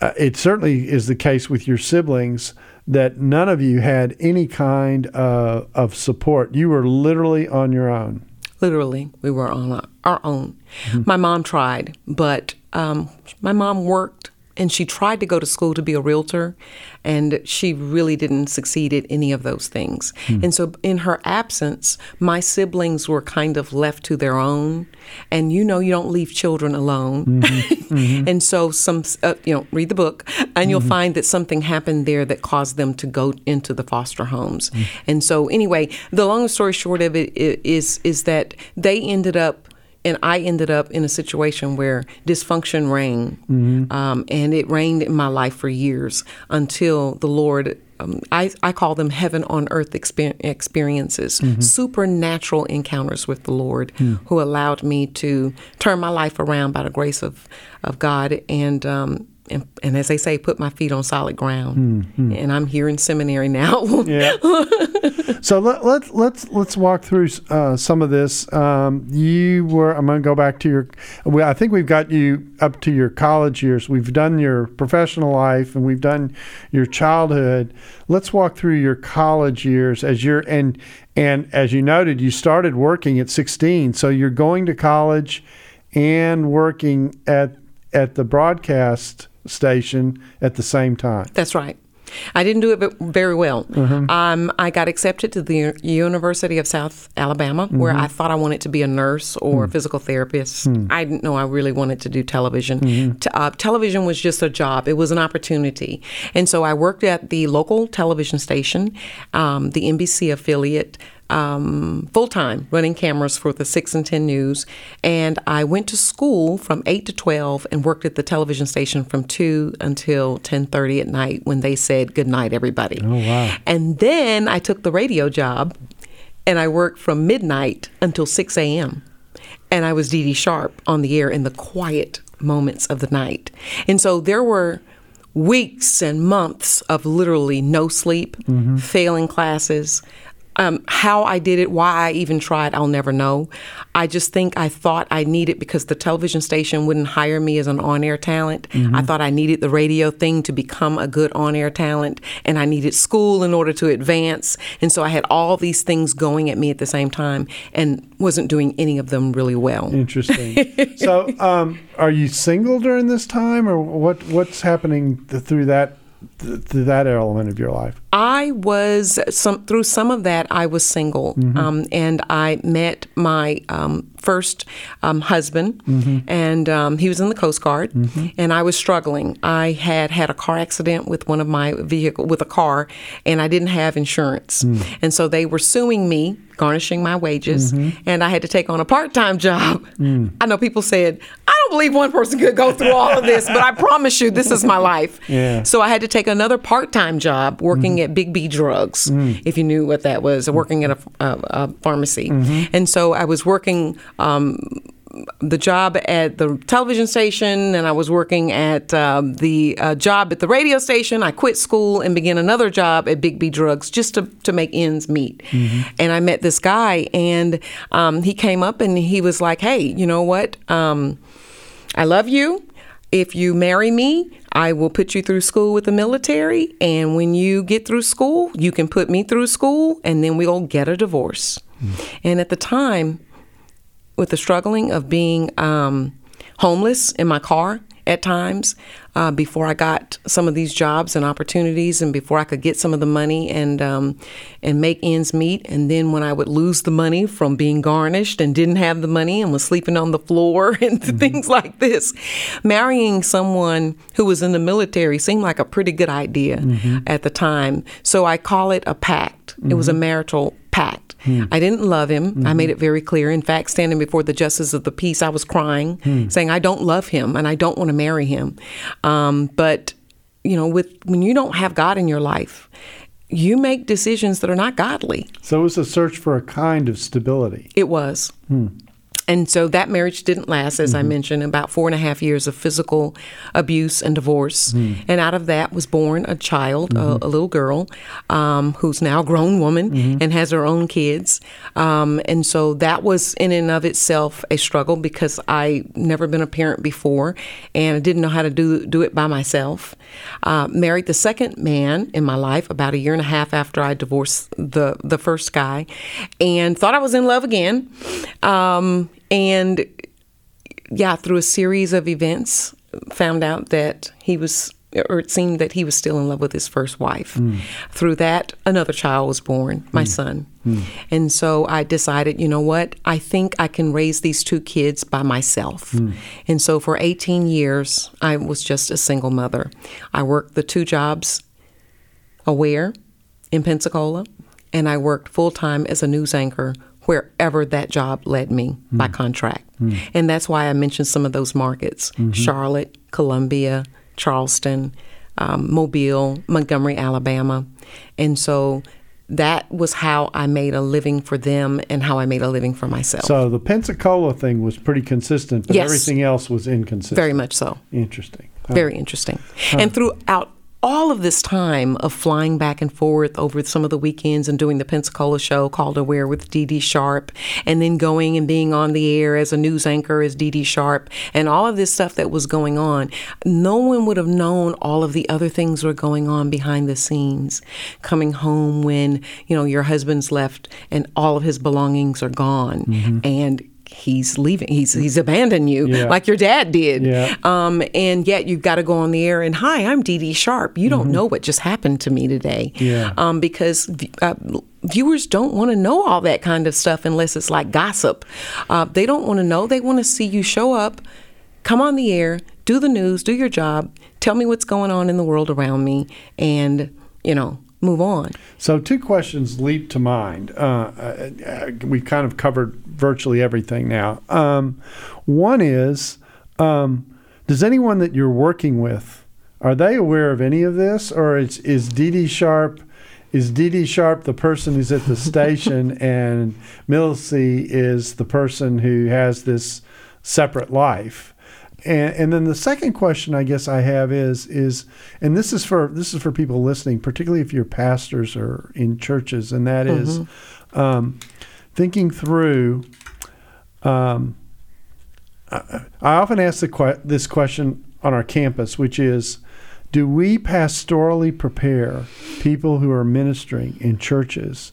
uh, it certainly is the case with your siblings that none of you had any kind uh, of support. You were literally on your own. Literally, we were on our own. Mm-hmm. My mom tried, but um, my mom worked and she tried to go to school to be a realtor and she really didn't succeed at any of those things hmm. and so in her absence my siblings were kind of left to their own and you know you don't leave children alone mm-hmm. Mm-hmm. and so some uh, you know read the book and you'll mm-hmm. find that something happened there that caused them to go into the foster homes mm. and so anyway the long story short of it is is that they ended up and I ended up in a situation where dysfunction reigned, mm-hmm. um, and it reigned in my life for years until the Lord. Um, I, I call them heaven on earth exper- experiences, mm-hmm. supernatural encounters with the Lord, mm. who allowed me to turn my life around by the grace of, of God and um, and, and, as they say, put my feet on solid ground. Mm-hmm. And I'm here in seminary now. yeah. So let, let, let's let's walk through uh, some of this. Um, you were. I'm going to go back to your. Well, I think we've got you up to your college years. We've done your professional life, and we've done your childhood. Let's walk through your college years as you're and and as you noted, you started working at 16. So you're going to college and working at at the broadcast station at the same time. That's right. I didn't do it very well. Mm-hmm. Um, I got accepted to the University of South Alabama, mm-hmm. where I thought I wanted to be a nurse or mm. a physical therapist. Mm. I didn't know I really wanted to do television. Mm-hmm. T- uh, television was just a job, it was an opportunity. And so I worked at the local television station, um, the NBC affiliate um, full time running cameras for the 6 and 10 News. And I went to school from 8 to 12 and worked at the television station from 2 until 10.30 at night when they said, good night, everybody. Oh, wow. And then I took the radio job and I worked from midnight until 6 a.m. And I was Dee Dee Sharp on the air in the quiet moments of the night. And so there were weeks and months of literally no sleep, mm-hmm. failing classes, um, how I did it, why I even tried, I'll never know. I just think I thought I needed because the television station wouldn't hire me as an on-air talent. Mm-hmm. I thought I needed the radio thing to become a good on-air talent, and I needed school in order to advance. And so I had all these things going at me at the same time, and wasn't doing any of them really well. Interesting. so, um, are you single during this time, or what? What's happening through that? Through that element of your life? I was some through some of that. I was single, mm-hmm. um, and I met my um, first um, husband, mm-hmm. and um, he was in the Coast Guard, mm-hmm. and I was struggling. I had had a car accident with one of my vehicle with a car, and I didn't have insurance, mm. and so they were suing me, garnishing my wages, mm-hmm. and I had to take on a part time job. Mm. I know people said I don't believe one person could go through all of this, but I promise you, this is my life. Yeah. So I had to take another part time job working at Big B Drugs, mm. if you knew what that was, working at a, a, a pharmacy. Mm-hmm. And so I was working. Um, the job at the television station and I was working at um, the uh, job at the radio station. I quit school and began another job at Big B Drugs just to, to make ends meet. Mm-hmm. And I met this guy and um, he came up and he was like, hey, you know what? Um, I love you. If you marry me, I will put you through school with the military. And when you get through school, you can put me through school and then we'll get a divorce. Mm. And at the time, with the struggling of being um, homeless in my car at times, uh, before I got some of these jobs and opportunities, and before I could get some of the money and um, and make ends meet. And then when I would lose the money from being garnished and didn't have the money and was sleeping on the floor and mm-hmm. things like this, marrying someone who was in the military seemed like a pretty good idea mm-hmm. at the time. So I call it a pact. Mm-hmm. It was a mm-hmm. marital pact. Hmm. I didn't love him. Mm-hmm. I made it very clear. In fact, standing before the justice of the peace, I was crying, hmm. saying, I don't love him and I don't want to marry him. Um, but, you know, with when you don't have God in your life, you make decisions that are not godly. So it was a search for a kind of stability. It was. And so that marriage didn't last, as I mentioned, about four and a half years of physical abuse and divorce. And out of that was born a child, a, a little girl, um, who's now a grown woman and has her own kids. Um, and so that was in and of itself a struggle because I never been a parent before and I didn't know how to do do it by myself. Uh, married the second man in my life about a year and a half after I divorced the the first guy, and thought I was in love again. Um, and yeah, through a series of events, found out that he was, or it seemed that he was still in love with his first wife. Hmm. Through that, another child was born, my hmm. son. Hmm. And so I decided, you know what? I think I can raise these two kids by myself. And so for 18 years, I was just a single mother. I worked the two jobs aware in Pensacola, and I worked full time as a news anchor wherever that job led me by mm. contract. Mm. And that's why I mentioned some of those markets mm-hmm. Charlotte, Columbia, Charleston, um, Mobile, Montgomery, Alabama. And so that was how I made a living for them and how I made a living for myself. So the Pensacola thing was pretty consistent, but Yes. everything else was inconsistent. Very much so. interesting. Very interesting. And throughout all of this time of flying back and forth over some of the weekends and doing the Pensacola show called Aware with Dee Dee Sharp, and then going and being on the air as a news anchor as Dee Dee Sharp, and all of this stuff that was going on, no one would have known all of the other things were going on behind the scenes. Coming home when, you know, your husband's left and all of his belongings are gone. Mm-hmm. And he's leaving. He's he's abandoned you Yeah. like your dad did. Yeah. Um, and yet you've got to go on the air and hi, I'm Dee Dee Sharp. You don't know what just happened to me today. Mm-hmm. Yeah. Um, because uh, viewers don't want to know all that kind of stuff unless it's like gossip. Uh, they don't want to know. They want to see you show up, come on the air, do the news, do your job, tell me what's going on in the world around me, and you know move on. So two questions leap to mind. Uh, uh, we've kind of covered virtually everything now. Um, one is, um, does anyone that you're working with are they aware of any of this, or is is Dee Sharp? Is Dee Sharp the person who's at the station, and Millicent is the person who has this separate life? And, and then the second question I guess I have is is and this is for this is for people listening, particularly if you're pastors or in churches, and that is um, thinking through. Um, I, I often ask the this question on our campus, which is, do we pastorally prepare people who are ministering in churches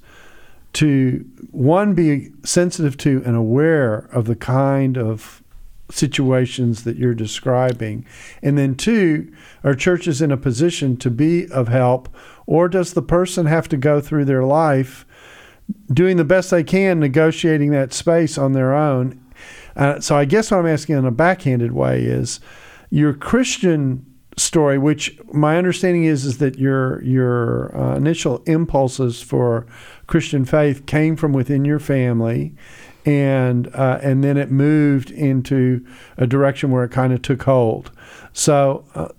to one be sensitive to and aware of the kind of situations that you're describing. And then two are churches in a position to be of help or does the person have to go through their life doing the best they can negotiating that space on their own? Uh, so i guess what i'm asking in a backhanded way is your christian story which my understanding is is that your your uh, initial impulses for christian faith came from within your family and uh, and then it moved into a direction where it kind of took hold. So uh,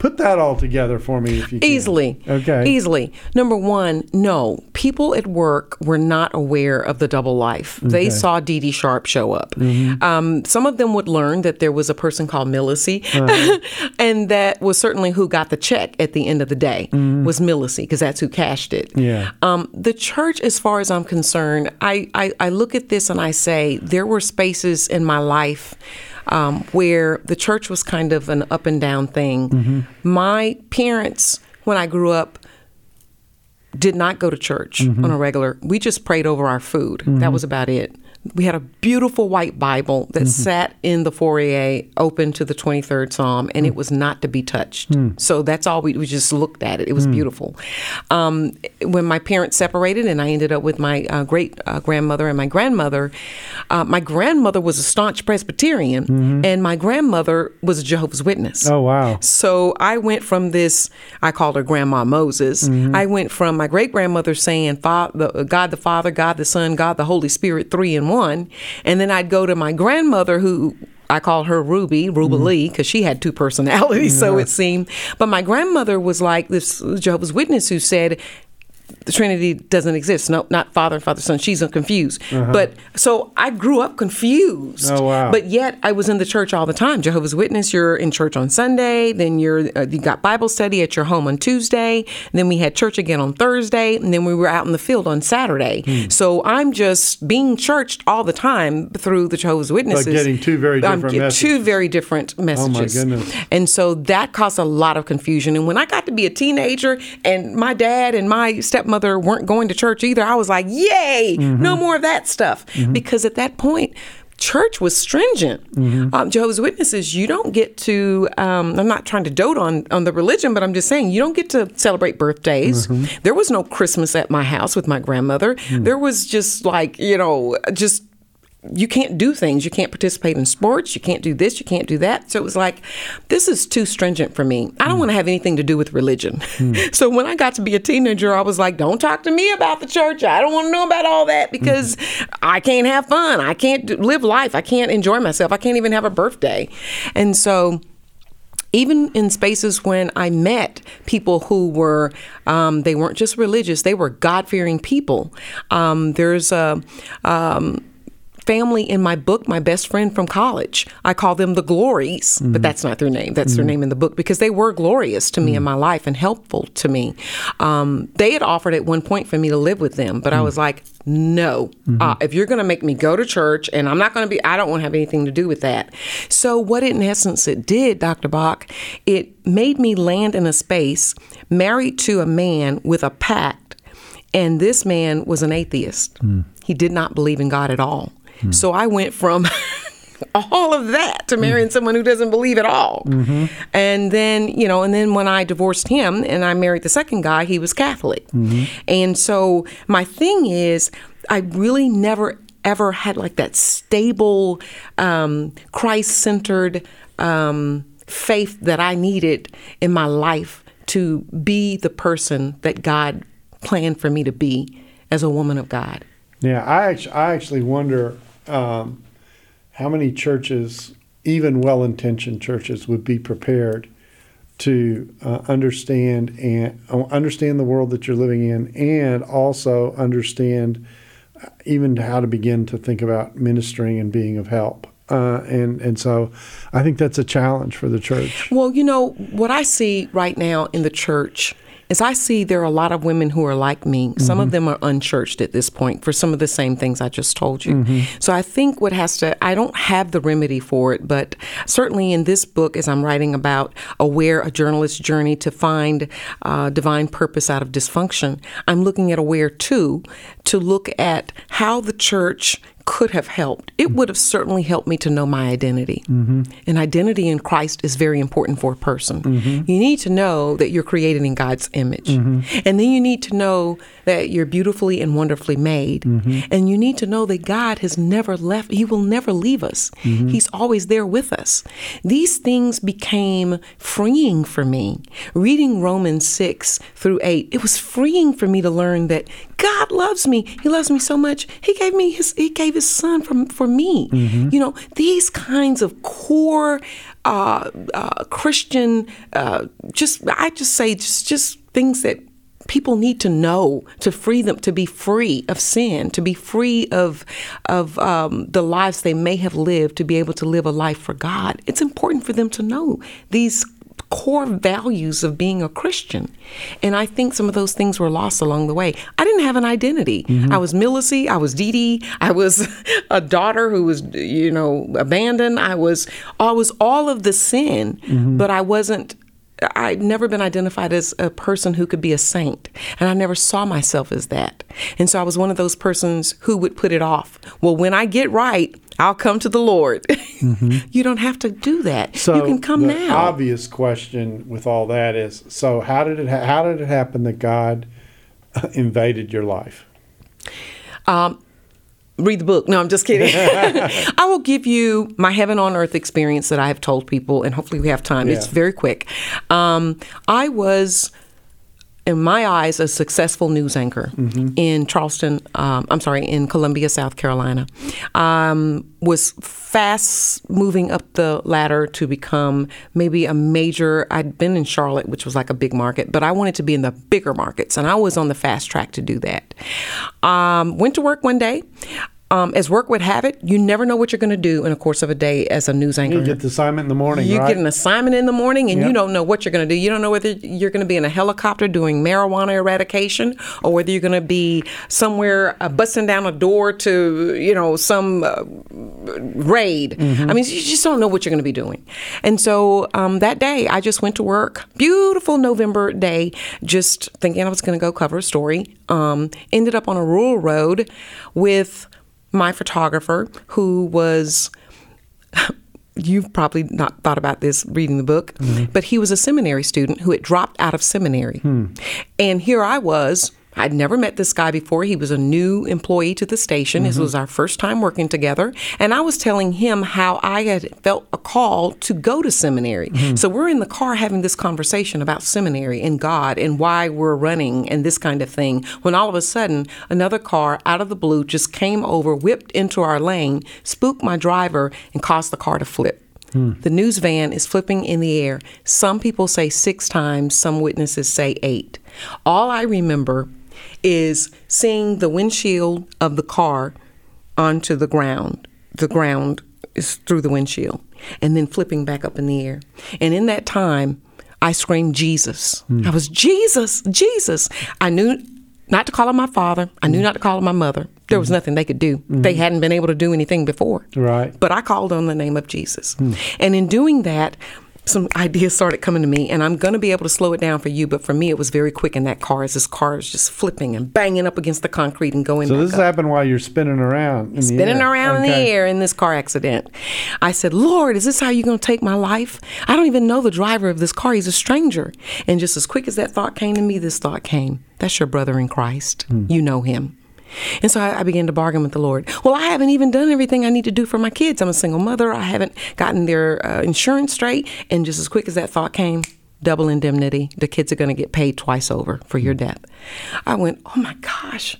put that all together for me if you can. Easily. okay Easily. Number one, no. People at work were not aware of the double life. They saw Dee Dee Sharp show up. Mm-hmm. Um, some of them would learn that there was a person called Millicent, Uh-huh. and that was certainly who got the check at the end of the day was Millicent, because that's who cashed it. Mm-hmm. Yeah. Um, the church, as far as I'm concerned, I, I, I look at this and I say there were spaces in my life um, where the church was kind of an up and down thing. Mm-hmm. My parents, when I grew up, did not go to church mm-hmm. on a regular. We just prayed over our food. That mm-hmm. was about it. We had a beautiful white Bible that sat in the foyer open to the 23rd Psalm, and it was not to be touched. So that's all we, we just looked at it. It was beautiful. Um, when my parents separated, and I ended up with my uh, great uh, grandmother and my grandmother, uh, my grandmother was a staunch Presbyterian, and my grandmother was a Jehovah's Witness. oh wow So I went from this, I called her Grandma Moses. I went from my great grandmother saying, God the Father, God the Son, God the Holy Spirit, three in one. And then I'd go to my grandmother who. I call her Ruby, Ruby mm-hmm. Lee, because she had two personalities, so it seemed. But my grandmother was like this Jehovah's Witness who said, the Trinity doesn't exist. No, not Father and Father Son. She's confused. But so I grew up confused. Uh-huh. Oh, wow. But yet I was in the church all the time. Jehovah's Witness. You're in church on Sunday. Then you're uh, you got Bible study at your home on Tuesday. Then we had church again on Thursday. And then we were out in the field on Saturday. Hmm. So I'm just being churched all the time through the Jehovah's Witnesses. getting two very I'm different messages. Oh, Two very different messages. Oh my goodness. And so that caused a lot of confusion. And when I got to be a teenager and my dad and my stepmother weren't going to church either, I was like, yay, Mm-hmm. no more of that stuff. Because at that point, church was stringent. Mm-hmm. Um, Jehovah's Witnesses, you don't get to, um, I'm not trying to dote on, on the religion, but I'm just saying, you don't get to celebrate birthdays. Mm-hmm. There was no Christmas at my house with my grandmother. Mm. There was just like, you know, just you can't do things. You can't participate in sports. You can't do this. You can't do that. So it was like, this is too stringent for me. I don't want to have anything to do with religion. so when I got to be a teenager, I was like, don't talk to me about the church. I don't want to know about all that because I can't have fun. I can't do, live life. I can't enjoy myself. I can't even have a birthday. And so even in spaces when I met people who were, um, they weren't just religious, they were God fearing people. Um, there's a, um, family in my book, my best friend from college. I call them the Glories, but mm-hmm. that's not their name. That's their mm-hmm. name in the book because they were glorious to me in mm. my life and helpful to me. Um, they had offered at one point for me to live with them, but I mm. was like, no. Mm-hmm. Uh, if you're going to make me go to church and I'm not going to be, I don't want to have anything to do with that. So, what in essence it did, Dr. Bock, it made me land in a space married to a man with a pact and this man was an atheist. Mm. He did not believe in God at all. So I went from all of that to marrying someone who doesn't believe at all. And then, you know, and then when I divorced him and I married the second guy, he was Catholic. And so my thing is, I really never ever had like that stable, um, Christ centered um, faith that I needed in my life to be the person that God planned for me to be as a woman of God. Yeah, I actually, I actually wonder um, how many churches, even well-intentioned churches, would be prepared to uh, understand and uh, understand the world that you're living in, and also understand uh, even how to begin to think about ministering and being of help. Uh, and and so, I think that's a challenge for the church. Well, you know, what I see right now in the church is I see there are a lot of women who are like me. Some of them are unchurched at this point for some of the same things I just told you. So I think what has to, I don't have the remedy for it, but certainly in this book, as I'm writing about Aware, a journalist's journey to find uh, divine purpose out of dysfunction, I'm looking at Aware too to look at how the church could have helped. It would have certainly helped me to know my identity. Mm-hmm. And identity in Christ is very important for a person. Mm-hmm. You need to know that you're created in God's image. Mm-hmm. And then you need to know that you're beautifully and wonderfully made. And you need to know that God has never left, He will never leave us. He's always there with us. These things became freeing for me. Reading Romans 6 through 8, it was freeing for me to learn that God loves me. He loves me so much. He gave me his he gave his son from for me. You know, these kinds of core uh, uh, Christian uh, just I just say just just things that people need to know to free them to be free of sin to be free of of um, the lives they may have lived to be able to live a life for god it's important for them to know these core values of being a christian. And i think some of those things were lost along the way. I didn't have an identity. Mm-hmm. I was Milyce i was Dee Dee. i was a daughter who was you know abandoned. I was i was all of the sin mm-hmm. but i wasn't I'd never been identified as a person who could be a saint, and I never saw myself as that. And so I was one of those persons who would put it off. Well, when I get right, I'll come to the Lord. Mm-hmm. you don't have to do that. So you can come the now. obvious question with all that is: so how did it ha- how did it happen that God uh, invaded your life? Um, Read the book. No, I'm just kidding. I will give you my heaven on earth experience that I have told people, and hopefully we have time. It's very quick. Um, I was in my eyes, a successful news anchor in Charleston. Um, I'm sorry, in Columbia, South Carolina. Um, was fast moving up the ladder to become maybe a major. I'd been in Charlotte, which was like a big market, but I wanted to be in the bigger markets, and I was on the fast track to do that. Um, went to work one day. Um, as work would have it, you never know what you're going to do in the course of a day as a news anchor. You get the assignment in the morning, You right? get an assignment in the morning and you don't know what you're going to do. You don't know whether you're going to be in a helicopter doing marijuana eradication or whether you're going to be somewhere uh, busting down a door to, you know, some uh, raid. Mm-hmm. I mean, you just don't know what you're going to be doing. And so um, that day, I just went to work. Beautiful November day, just thinking I was going to go cover a story. Um, ended up on a rural road with my photographer who was you've probably not thought about this reading the book, mm-hmm. but he was a seminary student who had dropped out of seminary. Hmm. And here I was. I'd never met this guy before. He was a new employee to the station. This mm-hmm. was our first time working together. And I was telling him how I had felt a call to go to seminary. Mm-hmm. So we're in the car having this conversation about seminary and God and why we're running and this kind of thing. When all of a sudden, another car out of the blue just came over, whipped into our lane, spooked my driver, and caused the car to flip. Hmm. The news van is flipping in the air. Some people say six times, some witnesses say eight. All I remember is seeing the windshield of the car onto the ground. The ground is through the windshield, and then flipping back up in the air. And in that time, I screamed, Jesus. Hmm. I was, Jesus, Jesus. I knew not to call on my father. I knew hmm. not to call on my mother. There was hmm. nothing they could do. They hadn't been able to do anything before. Right. But I called on the name of Jesus. And in doing that, some ideas started coming to me, and I'm going to be able to slow it down for you. But for me, it was very quick in that car as this car is just flipping and banging up against the concrete and going so this up happened while you're spinning around. In the spinning air. around in the air in this car accident. I said, Lord, is this how you're going to take my life? I don't even know the driver of this car. He's a stranger. And just as quick as that thought came to me, this thought came. That's your brother in Christ. Hmm. You know him. And so I, I began to bargain with the Lord. Well, I haven't even done everything I need to do for my kids. I'm a single mother. I haven't gotten their uh, insurance straight. And just as quick as that thought came, double indemnity. The kids are going to get paid twice over for your death. I went, oh my gosh.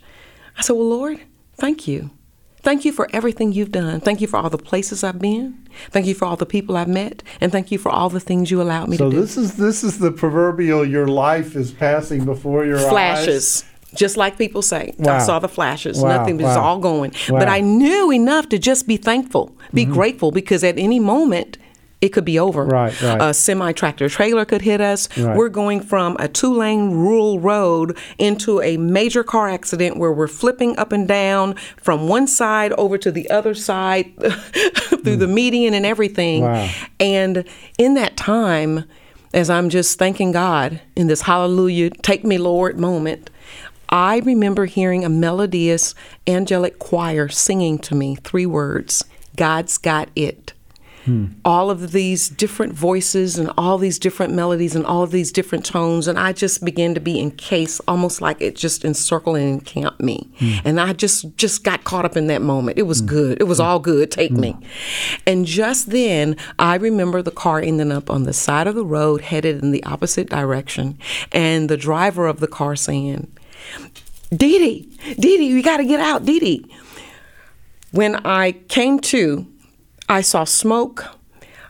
I said, well, Lord, thank you. Thank you for everything you've done. Thank you for all the places I've been. Thank you for all the people I've met. And thank you for all the things you allowed me So to do. So this is this is the proverbial your life is passing before your eyes. flashes. Just like people say, I saw the flashes. Wow, Nothing was wow. all going. Wow. But I knew enough to just be thankful, be mm-hmm. grateful, because at any moment it could be over. Right, right. A semi tractor trailer could hit us. Right. We're going from a two lane rural road into a major car accident where we're flipping up and down from one side over to the other side through the mm. median and everything. Wow. And in that time, as I'm just thanking God in this hallelujah, take me, Lord moment, I remember hearing a melodious angelic choir singing to me three words God's got it. Hmm. All of these different voices and all these different melodies and all of these different tones, and I just began to be encased, almost like it just encircled and encamped me. Hmm. And I just just got caught up in that moment. It was hmm. good. It was all good. Take me. And just then, I remember the car ending up on the side of the road, headed in the opposite direction, and the driver of the car saying, Dee Dee, Dee Dee, you got to get out, Dee Dee. When I came to, I saw smoke.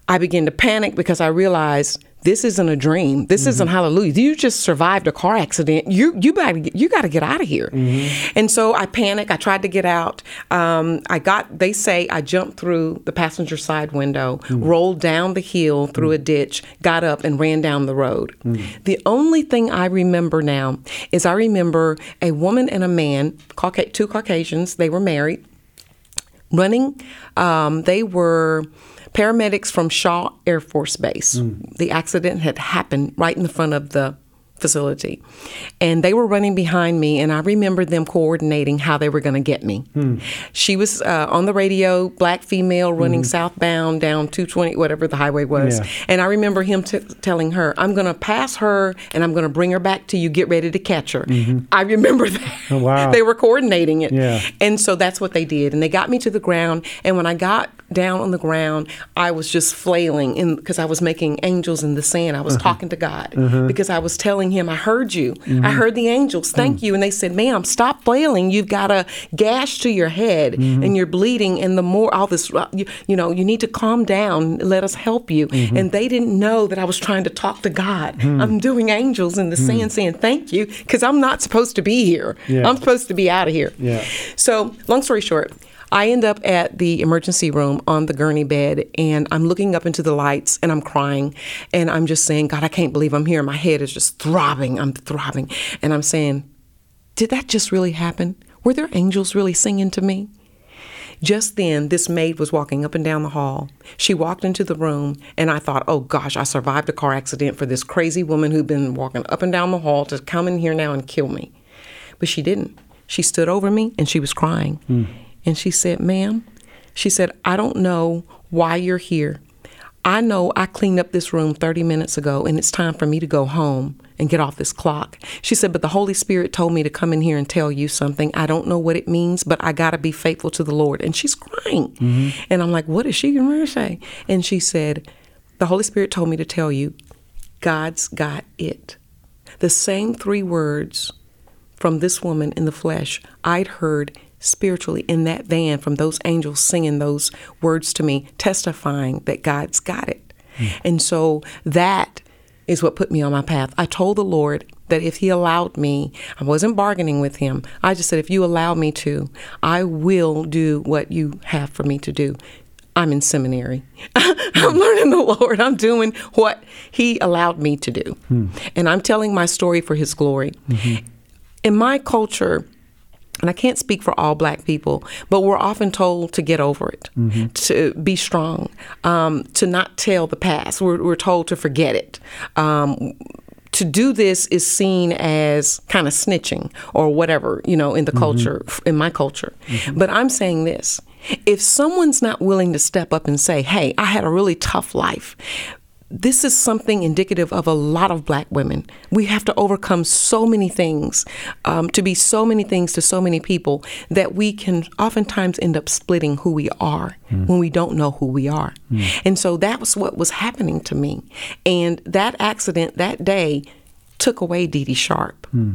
I began to panic because I realized this isn't a dream. This isn't mm-hmm. hallelujah. You just survived a car accident. You you got to you got to get out of here. Mm-hmm. And so I panicked. I tried to get out. Um, I got. They say I jumped through the passenger side window, mm. rolled down the hill through mm. a ditch, got up and ran down the road. Mm. The only thing I remember now is I remember a woman and a man, two Caucasians. They were married running. Um, they were paramedics from Shaw Air Force Base. Mm. The accident had happened right in the front of the facility. And they were running behind me, and I remember them coordinating how they were going to get me. Hmm. She was uh, on the radio, black female running hmm. southbound down 220, whatever the highway was. Yeah. And I remember him t- telling her, I'm going to pass her and I'm going to bring her back to you. Get ready to catch her. Mm-hmm. I remember that. Oh, wow. they were coordinating it. Yeah. And so that's what they did. And they got me to the ground. And when I got down on the ground, I was just flailing because I was making angels in the sand. I was uh-huh. talking to God uh-huh. because I was telling telling him, I heard you. I mm-hmm. heard the angels. Thank mm. you. And they said, ma'am, stop flailing. You've got a gash to your head mm-hmm. and you're bleeding. And the more all this, you, you know, you need to calm down. Let us help you. Mm-hmm. And they didn't know that I was trying to talk to God. Mm. I'm doing angels in the mm. sand saying, thank you, because I'm not supposed to be here. Yeah. I'm supposed to be out of here. Yeah. So, long story short, I end up at the emergency room on the gurney bed and I'm looking up into the lights and I'm crying and I'm just saying, God, I can't believe I'm here. My head is just throbbing. I'm throbbing. And I'm saying, Did that just really happen? Were there angels really singing to me? Just then, this maid was walking up and down the hall. She walked into the room, and I thought, oh gosh, I survived a car accident for this crazy woman who'd been walking up and down the hall to come in here now and kill me. But she didn't. She stood over me and she was crying. Hmm. And she said, ma'am, she said, I don't know why you're here. I know I cleaned up this room 30 minutes ago and it's time for me to go home and get off this clock. She said, But the Holy Spirit told me to come in here and tell you something. I don't know what it means, but I got to be faithful to the Lord. And she's crying. Mm-hmm. And I'm like, What is she going to say? And she said, The Holy Spirit told me to tell you, God's got it. The same three words from this woman in the flesh I'd heard spiritually in that van from those angels singing those words to me, testifying that God's got it. Hmm. And so that is what put me on my path. I told the Lord that if He allowed me, I wasn't bargaining with Him. I just said, if you allow me to, I will do what you have for me to do. I'm in seminary. I'm hmm. learning the Lord. I'm doing what He allowed me to do. Hmm. And I'm telling my story for His glory. Mm-hmm. In my culture, and I can't speak for all black people, but we're often told to get over it, to be strong, um, to not tell the past. We're, we're told to forget it. Um, to do this is seen as kind of snitching or whatever, you know, in the culture, in my culture. But I'm saying this if someone's not willing to step up and say, hey, I had a really tough life, this is something indicative of a lot of black women. We have to overcome so many things, um, to be so many things to so many people that we can oftentimes end up splitting who we are hmm. when we don't know who we are. Hmm. And so that was what was happening to me. And that accident that day took away Dee Dee Sharp. Hmm.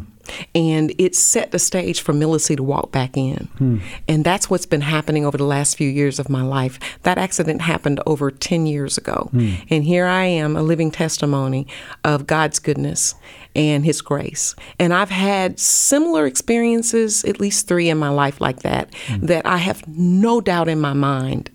And it set the stage for Milyce to walk back in. Hmm. And that's what's been happening over the last few years of my life. That accident happened over 10 years ago. Hmm. And here I am, a living testimony of God's goodness and His grace. And I've had similar experiences, at least three in my life like that, hmm. that I have no doubt in my mind.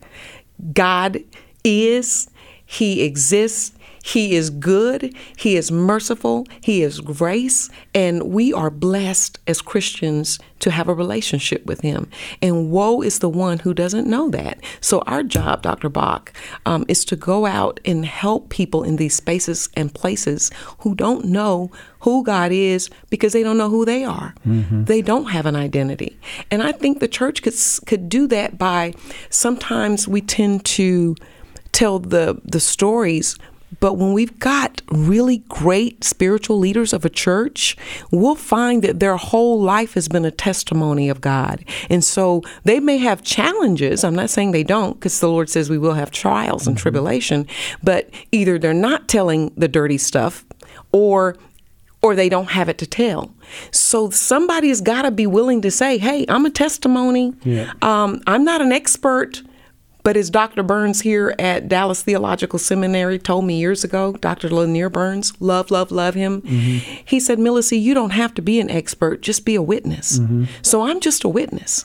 God is, He exists, He is good, He is merciful, He is grace, and we are blessed as Christians to have a relationship with Him. And woe is the one who doesn't know that. So, our job, Dr. Bock, um, is to go out and help people in these spaces and places who don't know who God is because they don't know who they are. They don't have an identity. And I think the church could could do that by sometimes we tend to tell the the stories but when we've got really great spiritual leaders of a church, we'll find that their whole life has been a testimony of God. And so they may have challenges. I'm not saying they don't, because the Lord says we will have trials and tribulation, but either they're not telling the dirty stuff or or they don't have it to tell. So somebody's got to be willing to say, "Hey, I'm a testimony. Yeah. Um, I'm not an expert." But as Dr. Burns here at Dallas Theological Seminary told me years ago, Dr. Lanier Burns, love, love, love him. Mm-hmm. He said, Milyce, you don't have to be an expert, just be a witness. Mm-hmm. So I'm just a witness.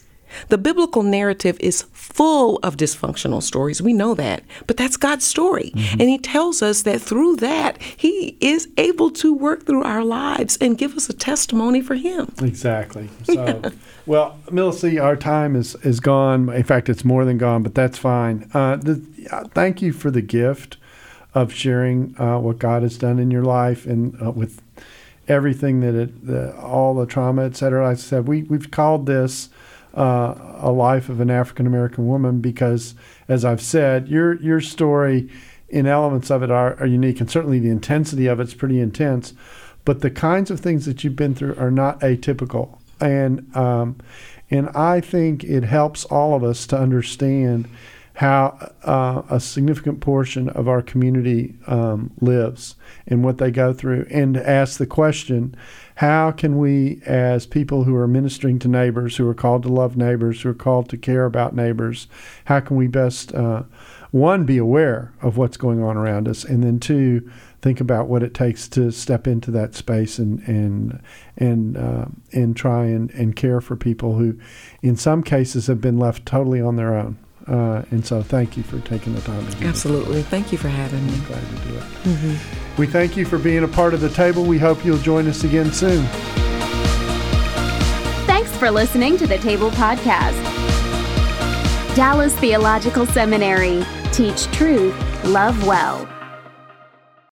The biblical narrative is full of dysfunctional stories. We know that. But that's God's story. Mm-hmm. And He tells us that through that, He is able to work through our lives and give us a testimony for Him. Exactly. So, well, Milyce, our time is is gone. In fact, it's more than gone, but that's fine. Uh, the, uh, thank you for the gift of sharing uh, what God has done in your life and uh, with everything that it, the, all the trauma, et cetera. Like I said, we we've called this. Uh, a life of an African American woman, because, as I've said, your your story, in elements of it, are, are unique, and certainly the intensity of it's pretty intense. But the kinds of things that you've been through are not atypical, and um, and I think it helps all of us to understand how uh, a significant portion of our community um, lives and what they go through, and to ask the question how can we, as people who are ministering to neighbors, who are called to love neighbors, who are called to care about neighbors, how can we best, uh, one, be aware of what's going on around us, and then two, think about what it takes to step into that space and and and uh, and try and, and care for people who, in some cases, have been left totally on their own. Uh, and so, thank you for taking the time to do Absolutely. Thank you for having me. I'm glad to do it. Mm-hmm. We thank you for being a part of the table. We hope you'll join us again soon. Thanks for listening to the Table Podcast. Dallas Theological Seminary. Teach truth, love well.